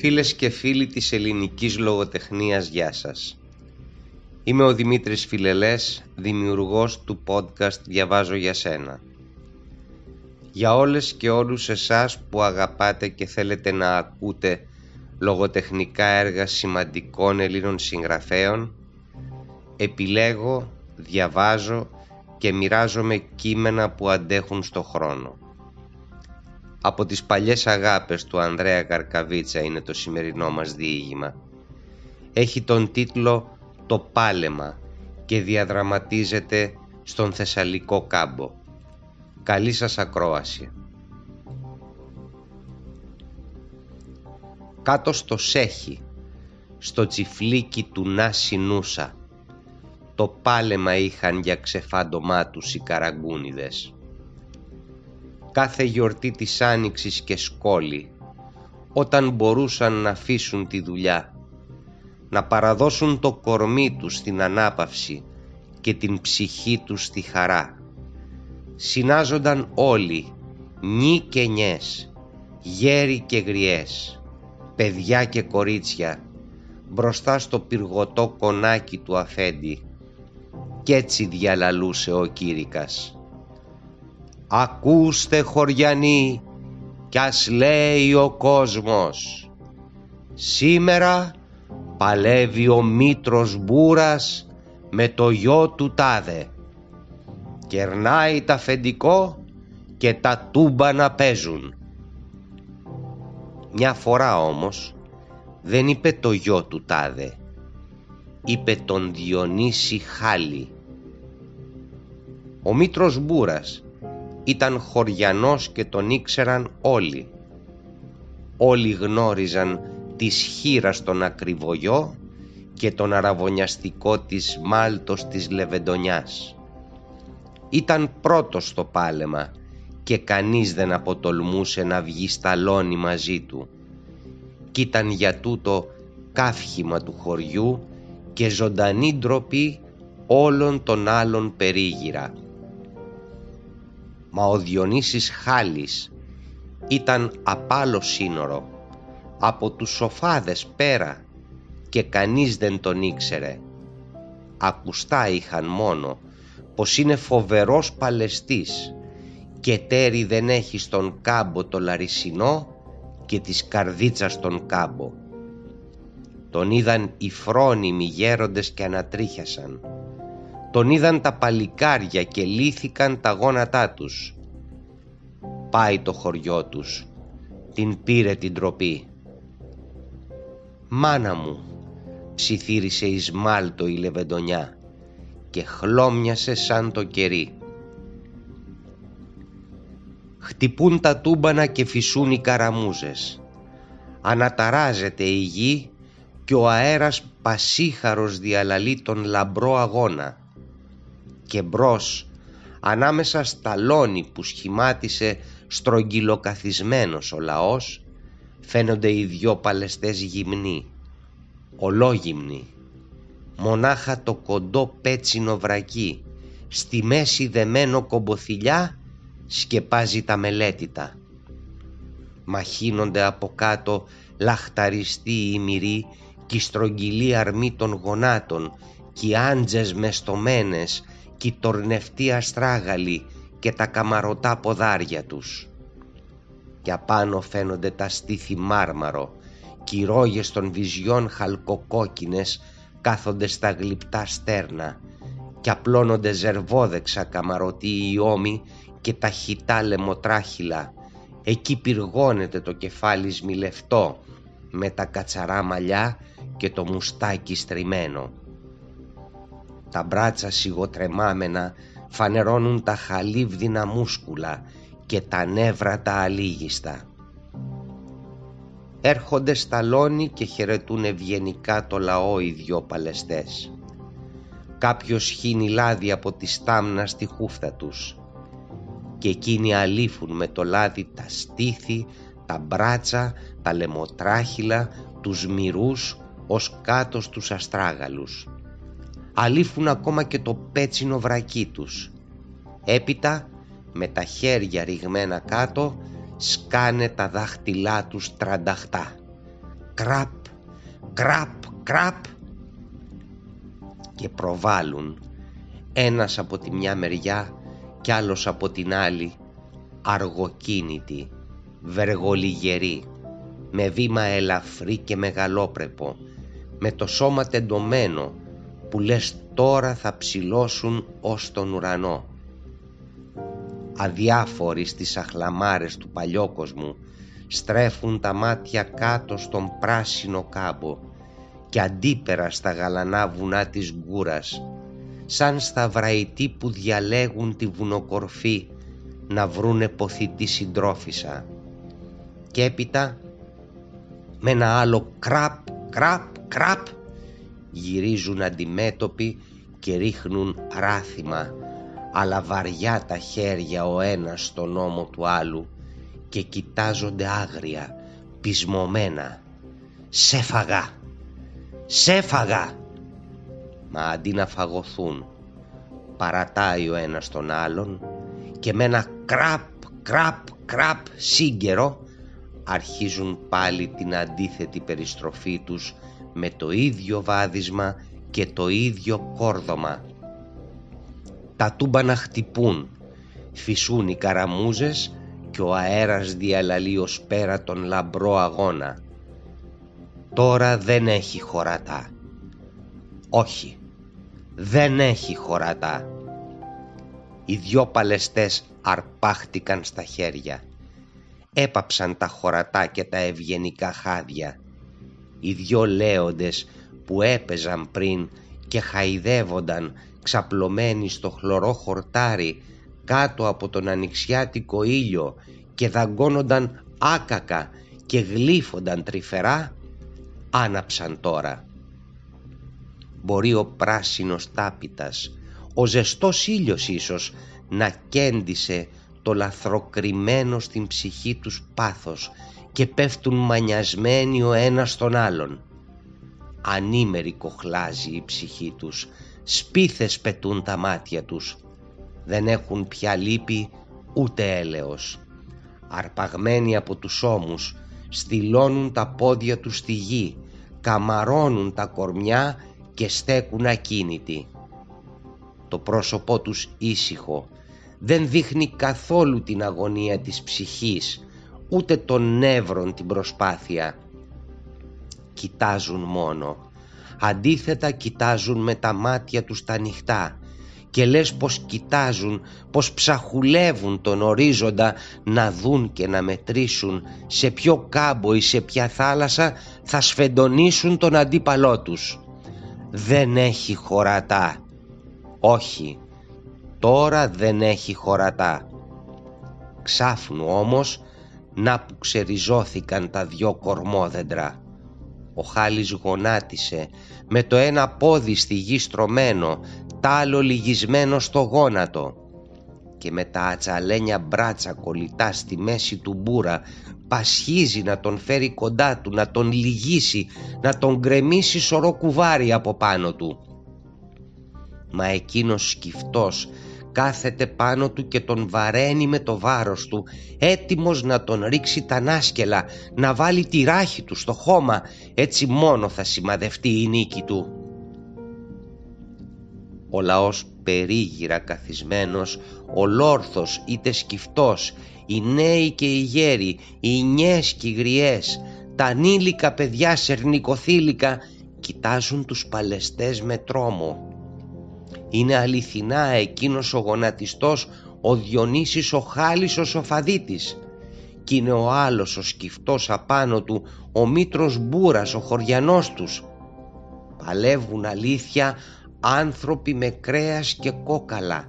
Φίλες και φίλοι της ελληνικής λογοτεχνίας, γεια σας. Είμαι ο Δημήτρης Φιλελές, δημιουργός του podcast «Διαβάζω για σένα». Για όλες και όλους εσάς που αγαπάτε και θέλετε να ακούτε λογοτεχνικά έργα σημαντικών Ελλήνων συγγραφέων, επιλέγω, διαβάζω και μοιράζομαι κείμενα που αντέχουν στο χρόνο. Από τις παλιές αγάπες του Ανδρέα Καρκαβίτσα είναι το σημερινό μας διήγημα. Έχει τον τίτλο «Το πάλεμα» και διαδραματίζεται στον Θεσσαλικό κάμπο. Καλή σας ακρόαση. Κάτω στο Σέχι, στο τσιφλίκι του Νάση Νούσα, το πάλεμα είχαν για ξεφάντωμά τους οι καραγκούνιδες κάθε γιορτή της Άνοιξης και σκόλη, όταν μπορούσαν να αφήσουν τη δουλειά, να παραδώσουν το κορμί τους στην ανάπαυση και την ψυχή τους στη χαρά. Συνάζονταν όλοι, νι και νιές, γέροι και γριές, παιδιά και κορίτσια, μπροστά στο πυργωτό κονάκι του αφέντη. Κι έτσι διαλαλούσε ο Κήρυκας. Ακούστε χωριανοί κι ας λέει ο κόσμος. Σήμερα παλεύει ο Μήτρος Μπούρας με το γιο του Τάδε. Κερνάει τα φεντικό και τα τούμπα να παίζουν. Μια φορά όμως δεν είπε το γιο του Τάδε Είπε τον Διονύση Χάλη. Ο Μήτρος Μπούρας ήταν χωριανός και τον ήξεραν όλοι. Όλοι γνώριζαν της χείρας τον ακριβογιό και τον αραβωνιαστικό της μάλτος της Λεβεντονιάς. Ήταν πρώτος στο πάλεμα και κανείς δεν αποτολμούσε να βγει σταλόνι μαζί του. Κι ήταν για τούτο κάφχημα του χωριού και ζωντανή ντροπή όλων των άλλων περίγυρα μα ο Διονύσης Χάλης ήταν απάλο σύνορο από τους σοφάδες πέρα και κανείς δεν τον ήξερε. Ακουστά είχαν μόνο πως είναι φοβερός παλαιστής και τέρι δεν έχει στον κάμπο το λαρισινό και της καρδίτσας τον κάμπο. Τον είδαν οι φρόνιμοι γέροντες και ανατρίχιασαν τον είδαν τα παλικάρια και λύθηκαν τα γόνατά τους. Πάει το χωριό τους, την πήρε την τροπή. «Μάνα μου», ψιθύρισε εις μάλτο η λεβεντονιά και χλώμιασε σαν το κερί. Χτυπούν τα τούμπανα και φυσούν οι καραμούζες. Αναταράζεται η γη και ο αέρας πασίχαρος διαλαλεί τον λαμπρό αγώνα και μπρος ανάμεσα στα λόνι που σχημάτισε στρογγυλοκαθισμένος ο λαός φαίνονται οι δυο παλαιστές γυμνοί, ολόγυμνοι. Μονάχα το κοντό πέτσινο βρακί, στη μέση δεμένο κομποθυλιά σκεπάζει τα μελέτητα. Μαχύνονται από κάτω λαχταριστοί οι μυροί κι η στρογγυλή αρμή των γονάτων κι οι άντζες μεστομένες κι οι τορνευτοί αστράγαλοι και τα καμαρωτά ποδάρια τους. Και απάνω φαίνονται τα στήθη μάρμαρο κι οι ρόγες των βυζιών χαλκοκόκκινες κάθονται στα γλυπτά στέρνα και απλώνονται ζερβόδεξα καμαρωτοί ώμοι και τα χιτά λαιμοτράχυλα. Εκεί πυργώνεται το κεφάλι σμιλευτό με τα κατσαρά μαλλιά και το μουστάκι στριμμένο τα μπράτσα σιγοτρεμάμενα φανερώνουν τα χαλίβδινα μούσκουλα και τα νεύρα τα αλήγιστα. Έρχονται στα λόνι και χαιρετούν ευγενικά το λαό οι δυο παλαιστές. Κάποιος χύνει λάδι από τη στάμνα στη χούφτα τους και εκείνοι αλήφουν με το λάδι τα στήθη, τα μπράτσα, τα λεμοτράχυλα, τους μυρούς ως κάτω στους αστράγαλους αλήφουν ακόμα και το πέτσινο βρακί τους. Έπειτα, με τα χέρια ριγμένα κάτω, σκάνε τα δάχτυλά τους τρανταχτά. κραπ, κραπ, κραπ και προβάλλουν ένας από τη μια μεριά κι άλλος από την άλλη αργοκίνητη, βεργολιγερή, με βήμα ελαφρύ και μεγαλόπρεπο, με το σώμα τεντωμένο που λες τώρα θα ψηλώσουν ως τον ουρανό. Αδιάφοροι στις αχλαμάρες του παλιόκοσμου στρέφουν τα μάτια κάτω στον πράσινο κάμπο και αντίπερα στα γαλανά βουνά της γκούρας σαν σταυραϊτοί που διαλέγουν τη βουνοκορφή να βρούνε ποθητή συντρόφισσα και έπειτα με ένα άλλο κραπ, κραπ, κραπ γυρίζουν αντιμέτωποι και ρίχνουν ράθιμα αλλά βαριά τα χέρια ο ένας στον ώμο του άλλου και κοιτάζονται άγρια, πισμωμένα. «Σε φαγά! Σε φαγά!» Μα αντί να φαγωθούν, παρατάει ο ένας τον άλλον και με ένα κραπ, κραπ, κραπ σύγκαιρο αρχίζουν πάλι την αντίθετη περιστροφή τους με το ίδιο βάδισμα και το ίδιο κόρδωμα. Τα τούμπανα χτυπούν, φυσούν οι καραμούζες και ο αέρας διαλαλεί ως πέρα τον λαμπρό αγώνα. Τώρα δεν έχει χωρατά. Όχι, δεν έχει χωρατά. Οι δυο παλαιστές αρπάχτηκαν στα χέρια. Έπαψαν τα χωρατά και τα ευγενικά χάδια. Οι δυο λέοντες που έπαιζαν πριν και χαϊδεύονταν ξαπλωμένοι στο χλωρό χορτάρι κάτω από τον ανοιξιάτικο ήλιο και δαγκώνονταν άκακα και γλύφονταν τρυφερά άναψαν τώρα. Μπορεί ο πράσινος τάπητας, ο ζεστός ήλιος ίσως να κέντησε το λαθροκριμένο στην ψυχή τους πάθος και πέφτουν μανιασμένοι ο ένας τον άλλον. Ανήμερη κοχλάζει η ψυχή τους, σπίθες πετούν τα μάτια τους. Δεν έχουν πια λύπη ούτε έλεος. Αρπαγμένοι από τους ώμους, στυλώνουν τα πόδια τους στη γη, καμαρώνουν τα κορμιά και στέκουν ακίνητοι. Το πρόσωπό τους ήσυχο, δεν δείχνει καθόλου την αγωνία της ψυχής, ούτε των νεύρων την προσπάθεια. Κοιτάζουν μόνο, αντίθετα κοιτάζουν με τα μάτια τους τα νυχτά και λες πως κοιτάζουν, πως ψαχουλεύουν τον ορίζοντα να δουν και να μετρήσουν σε ποιο κάμπο ή σε ποια θάλασσα θα σφεντονίσουν τον αντίπαλό τους. Δεν έχει χωρατά. Όχι, τώρα δεν έχει χωρατά. Ξάφνου όμως να που ξεριζώθηκαν τα δυο κορμόδεντρα. Ο Χάλης γονάτισε με το ένα πόδι στη γη στρωμένο, τ' άλλο λυγισμένο στο γόνατο και με τα ατσαλένια μπράτσα κολλητά στη μέση του μπούρα πασχίζει να τον φέρει κοντά του, να τον λυγίσει, να τον γκρεμίσει σωρό κουβάρι από πάνω του. Μα εκείνος σκυφτός κάθεται πάνω του και τον βαραίνει με το βάρος του έτοιμος να τον ρίξει τα νάσκελα να βάλει τη ράχη του στο χώμα έτσι μόνο θα σημαδευτεί η νίκη του. Ο λαός περίγυρα καθισμένος ολόρθος είτε σκυφτός οι νέοι και οι γέροι οι νιές και οι γριές τα ανήλικα παιδιά σερνικοθήλικα κοιτάζουν τους παλαιστές με τρόμο είναι αληθινά εκείνος ο γονατιστός ο Διονύσης ο Χάλης ο Σοφαδίτης. Κι είναι ο άλλος ο σκυφτός απάνω του ο Μήτρος Μπούρας ο χωριανός τους. Παλεύουν αλήθεια άνθρωποι με κρέας και κόκαλα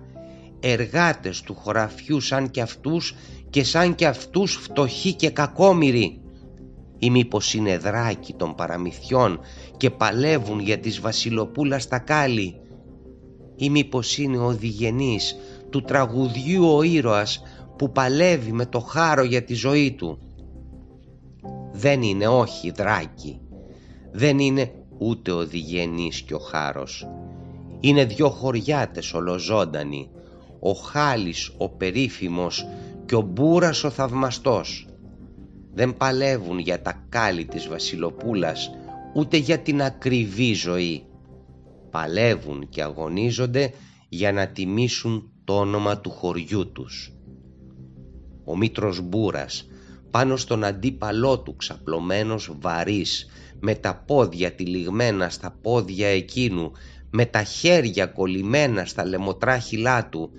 εργάτες του χωραφιού σαν κι αυτούς και σαν κι αυτούς φτωχοί και κακόμοιροι. Ή μήπως είναι δράκοι των παραμυθιών και παλεύουν για τις βασιλοπούλας τα κάλλη; Ή μήπως είναι ο διγενής του τραγουδιού ο ήρωας που παλεύει με το χάρο για τη ζωή του. Δεν είναι όχι δράκη, δεν είναι ούτε ο διγενής και ο χάρος. Είναι δυο χωριάτες ολοζώντανοι, ο Χάλης ο περίφημος και ο Μπούρας ο θαυμαστός. δεν παλεύουν για τα κάλλη της βασιλοπούλας ούτε για την ακριβή ζωή. Παλεύουν και αγωνίζονται για να τιμήσουν το όνομα του χωριού τους. Ο Μήτρος Μπούρας πάνω στον αντίπαλό του ξαπλωμένος βαρύς με τα πόδια τυλιγμένα στα πόδια εκείνου με τα χέρια κολλημένα στα λεμοτράχυλά του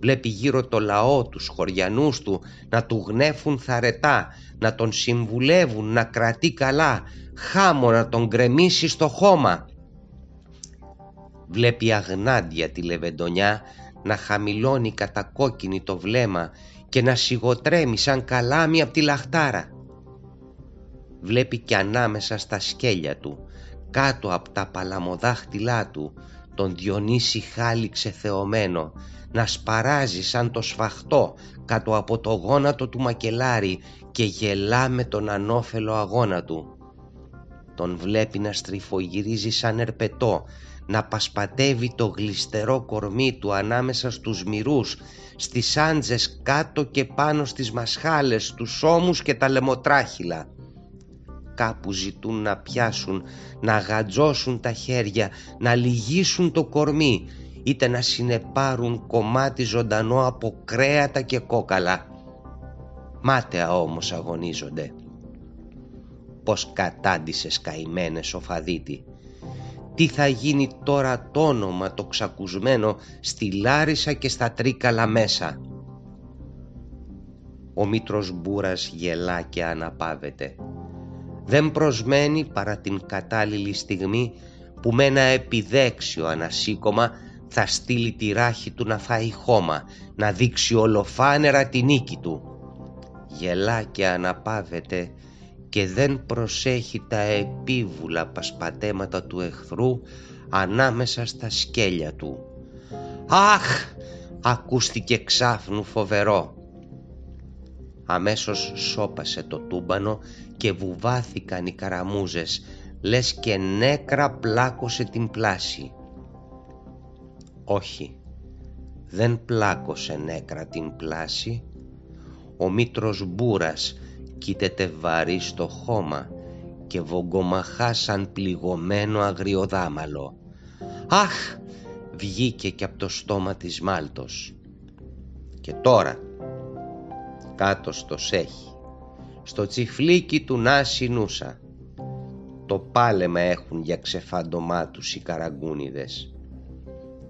βλέπει γύρω το λαό τους χωριανούς του να του γνέφουν θαρετά να τον συμβουλεύουν να κρατεί καλά χάμω να τον γκρεμίσει στο χώμα βλέπει αγνάντια τη λεβεντονιά να χαμηλώνει κατακόκκινη το βλέμμα και να σιγοτρέμει σαν καλάμι απ' τη λαχτάρα. Βλέπει κι ανάμεσα στα σκέλια του, κάτω από τα παλαμοδάχτυλά του, τον Διονύση χάλι ξεθεωμένο, να σπαράζει σαν το σφαχτό κάτω από το γόνατο του μακελάρι και γελά με τον ανώφελο αγώνα του. Τον βλέπει να στριφογυρίζει σαν ερπετό, να πασπατεύει το γλιστερό κορμί του ανάμεσα στους μυρούς, στις άντζες κάτω και πάνω στις μασχάλες, τους ώμους και τα λεμοτράχυλα. Κάπου ζητούν να πιάσουν, να γατζώσουν τα χέρια, να λυγίσουν το κορμί, είτε να συνεπάρουν κομμάτι ζωντανό από κρέατα και κόκαλα. Μάταια όμως αγωνίζονται. Πως κατάντησες καημένες ο Φαδίτη τι θα γίνει τώρα το όνομα το ξακουσμένο στη Λάρισα και στα Τρίκαλα μέσα; Ο Μήτρος Μπούρας γελά και αναπάβεται. Δεν προσμένει παρά την κατάλληλη στιγμή που με ένα επιδέξιο ανασήκωμα θα στείλει τη ράχη του να φάει χώμα, να δείξει ολοφάνερα τη νίκη του. Γελά και αναπάβεται και δεν προσέχει τα επίβουλα πασπατέματα του εχθρού ανάμεσα στα σκέλια του. «Αχ!» ακούστηκε ξάφνου φοβερό. Αμέσως σώπασε το τούμπανο και βουβάθηκαν οι καραμούζες, λες και νέκρα πλάκωσε την πλάση. Όχι, δεν πλάκωσε νέκρα την πλάση. Ο Μήτρος Μπούρας κοίταται βαρύ στο χώμα και βογκομαχά σαν πληγωμένο αγριοδάμαλο. «Αχ!» βγήκε και από το στόμα της Μάλτος. Και τώρα, κάτω στο σέχι, στο τσιφλίκι του Νάση Νούσα, το πάλεμα έχουν για ξεφάντωμά τους οι καραγκούνιδες.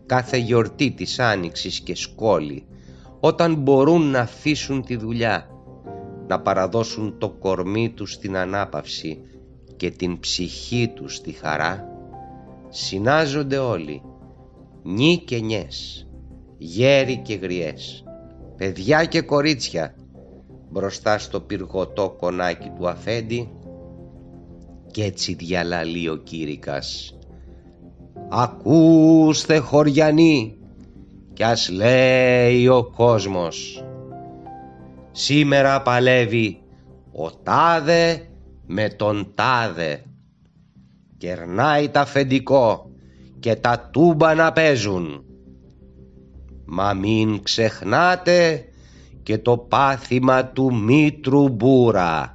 Κάθε γιορτή της Άνοιξης και σκόλη, όταν μπορούν να αφήσουν τη δουλειά να παραδώσουν το κορμί τους στην ανάπαυση και την ψυχή τους στη χαρά, συνάζονται όλοι, νι και νιές, γέροι και γριές, παιδιά και κορίτσια, μπροστά στο πυργωτό κονάκι του αφέντη και έτσι διαλαλεί ο κήρυκας. «Ακούστε χωριανοί κι ας λέει ο κόσμος Σήμερα παλεύει ο τάδε με τον τάδε. Κερνάει τα αφεντικό και τα τούμπα να παίζουν. Μα μην ξεχνάτε και το πάθημα του Μήτρου Μπούρα